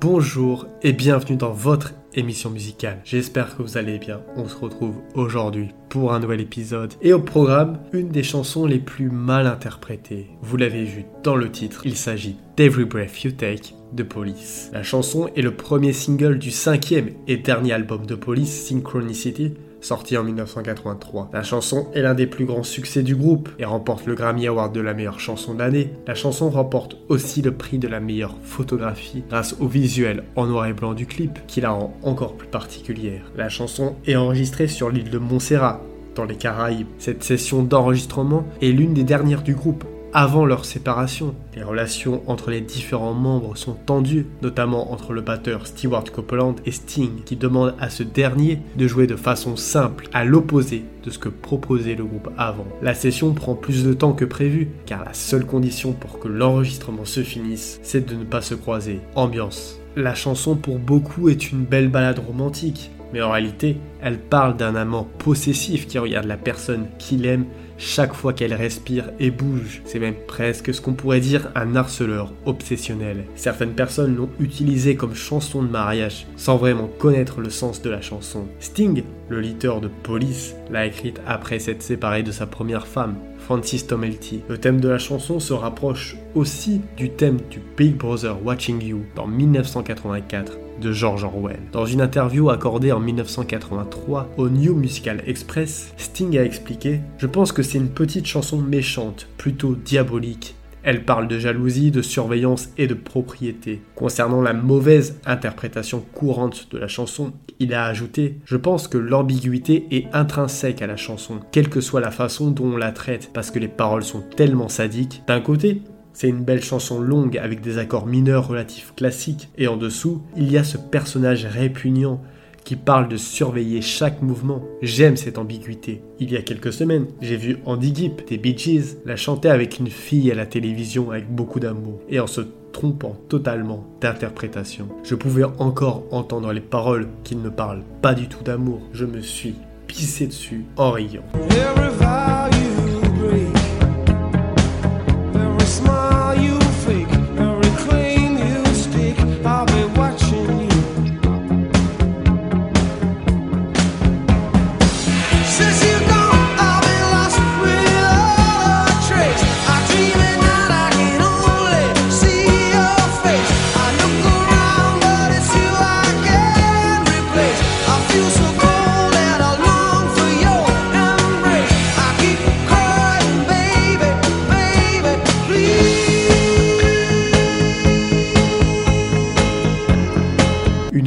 Bonjour et bienvenue dans votre émission musicale. J'espère que vous allez bien. On se retrouve aujourd'hui pour un nouvel épisode. Et au programme, une des chansons les plus mal interprétées. Vous l'avez vu dans le titre, il s'agit d'Every Breath You Take de Police. La chanson est le premier single du cinquième et dernier album de Police, Synchronicity, sorti en 1983. La chanson est l'un des plus grands succès du groupe et remporte le Grammy Award de la meilleure chanson de l'année. La chanson remporte aussi le prix de la meilleure photographie grâce au visuel en noir et blanc du clip qui la rend encore plus particulière. La chanson est enregistrée sur l'île de Montserrat dans les Caraïbes. Cette session d'enregistrement est l'une des dernières du groupe avant leur séparation. Les relations entre les différents membres sont tendues, notamment entre le batteur Stewart Copeland et Sting, qui demande à ce dernier de jouer de façon simple, à l'opposé de ce que proposait le groupe avant. La session prend plus de temps que prévu, car la seule condition pour que l'enregistrement se finisse, c'est de ne pas se croiser. Ambiance. La chanson pour beaucoup est une belle balade romantique, mais en réalité, elle parle d'un amant possessif qui regarde la personne qu'il aime chaque fois qu'elle respire et bouge. C'est même presque ce qu'on pourrait dire un harceleur obsessionnel. Certaines personnes l'ont utilisé comme chanson de mariage sans vraiment connaître le sens de la chanson. Sting, le leader de Police, l'a écrite après s'être séparé de sa première femme, Francis Tomelty. Le thème de la chanson se rapproche aussi du thème du Big Brother Watching You dans 1984 de George Orwell. Dans une interview accordée en 1983 au New Musical Express, Sting a expliqué Je pense que c'est une petite chanson méchante, plutôt diabolique. Elle parle de jalousie, de surveillance et de propriété. Concernant la mauvaise interprétation courante de la chanson, il a ajouté Je pense que l'ambiguïté est intrinsèque à la chanson, quelle que soit la façon dont on la traite, parce que les paroles sont tellement sadiques. D'un côté, c'est une belle chanson longue avec des accords mineurs relatifs classiques, et en dessous, il y a ce personnage répugnant qui parle de surveiller chaque mouvement. J'aime cette ambiguïté. Il y a quelques semaines, j'ai vu Andy Gibb des Bee Gees la chanter avec une fille à la télévision avec beaucoup d'amour et en se trompant totalement d'interprétation. Je pouvais encore entendre les paroles qui ne parlent pas du tout d'amour. Je me suis pissé dessus en riant.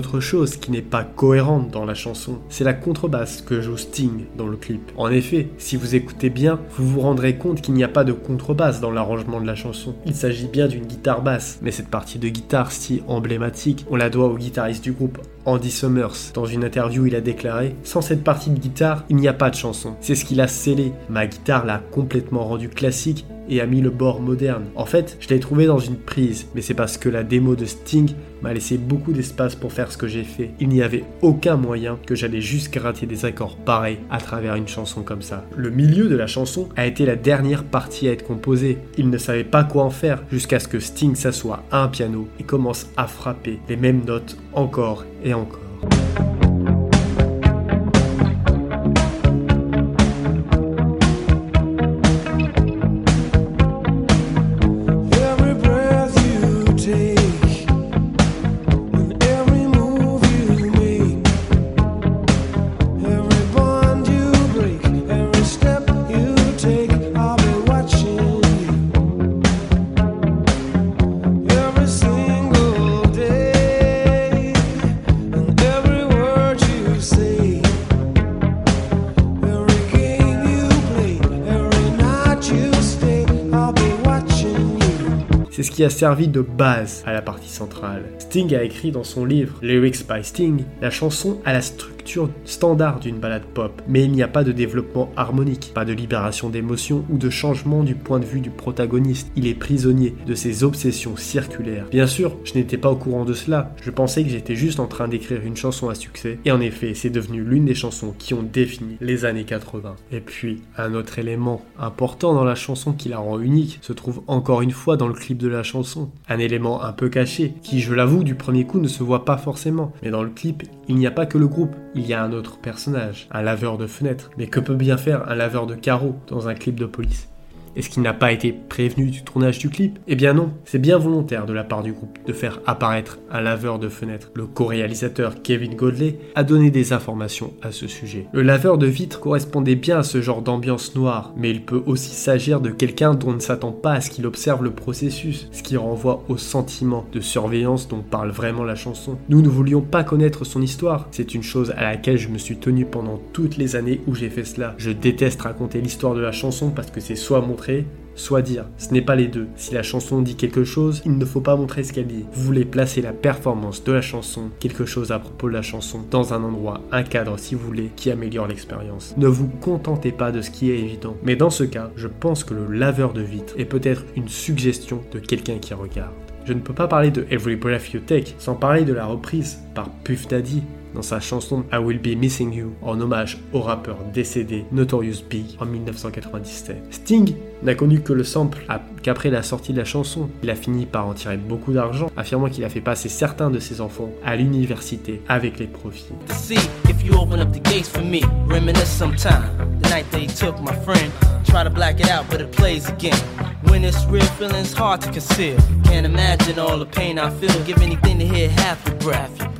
Autre chose qui n'est pas cohérente dans la chanson, c'est la contrebasse que joue Sting dans le clip. En effet, si vous écoutez bien, vous vous rendrez compte qu'il n'y a pas de contrebasse dans l'arrangement de la chanson. Il s'agit bien d'une guitare basse, mais cette partie de guitare si emblématique, on la doit au guitariste du groupe, Andy Summers. Dans une interview, il a déclaré Sans cette partie de guitare, il n'y a pas de chanson. C'est ce qu'il a scellé. Ma guitare l'a complètement rendu classique et a mis le bord moderne. En fait, je l'ai trouvé dans une prise, mais c'est parce que la démo de Sting m'a laissé beaucoup d'espace pour faire ce que j'ai fait. Il n'y avait aucun moyen que j'allais juste gratter des accords pareils à travers une chanson comme ça. Le milieu de la chanson a été la dernière partie à être composée. Il ne savait pas quoi en faire jusqu'à ce que Sting s'assoie à un piano et commence à frapper les mêmes notes encore et encore. C'est ce qui a servi de base à la partie centrale. Sting a écrit dans son livre Lyrics by Sting, la chanson a la structure standard d'une balade pop, mais il n'y a pas de développement harmonique, pas de libération d'émotions ou de changement du point de vue du protagoniste. Il est prisonnier de ses obsessions circulaires. Bien sûr, je n'étais pas au courant de cela, je pensais que j'étais juste en train d'écrire une chanson à succès, et en effet, c'est devenu l'une des chansons qui ont défini les années 80. Et puis, un autre élément important dans la chanson qui la rend unique se trouve encore une fois dans le clip de la chanson. Un élément un peu caché, qui je l'avoue du premier coup ne se voit pas forcément, mais dans le clip, il n'y a pas que le groupe, il y a un autre personnage, un laveur de fenêtres. Mais que peut bien faire un laveur de carreaux dans un clip de police? Est-ce qu'il n'a pas été prévenu du tournage du clip? Eh bien non, c'est bien volontaire de la part du groupe de faire apparaître un laveur de fenêtres. Le co-réalisateur Kevin Godley a donné des informations à ce sujet. Le laveur de vitres correspondait bien à ce genre d'ambiance noire, mais il peut aussi s'agir de quelqu'un dont on ne s'attend pas à ce qu'il observe le processus, ce qui renvoie au sentiment de surveillance dont parle vraiment la chanson. Nous ne voulions pas connaître son histoire, c'est une chose à laquelle je me suis tenu pendant toutes les années où j'ai fait cela. Je déteste raconter l'histoire de la chanson parce que c'est soit mon soit dire. Ce n'est pas les deux. Si la chanson dit quelque chose, il ne faut pas montrer ce qu'elle dit. Vous voulez placer la performance de la chanson, quelque chose à propos de la chanson, dans un endroit, un cadre si vous voulez, qui améliore l'expérience. Ne vous contentez pas de ce qui est évident. Mais dans ce cas, je pense que le laveur de vitres est peut-être une suggestion de quelqu'un qui regarde. Je ne peux pas parler de Every Breath You Take sans parler de la reprise par Puff Daddy dans sa chanson I Will Be Missing You en hommage au rappeur décédé Notorious Big en 1997. Sting n'a connu que le sample qu'après la sortie de la chanson. Il a fini par en tirer beaucoup d'argent, affirmant qu'il a fait passer certains de ses enfants à l'université avec les profits. When it's real, feeling's hard to conceal. Can't imagine all the pain I feel. Give anything to hear half your breath.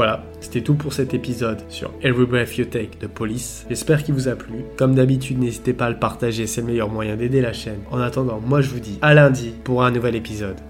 Voilà, c'était tout pour cet épisode sur Every Breath You Take de Police. J'espère qu'il vous a plu. Comme d'habitude, n'hésitez pas à le partager, c'est le meilleur moyen d'aider la chaîne. En attendant, moi je vous dis à lundi pour un nouvel épisode.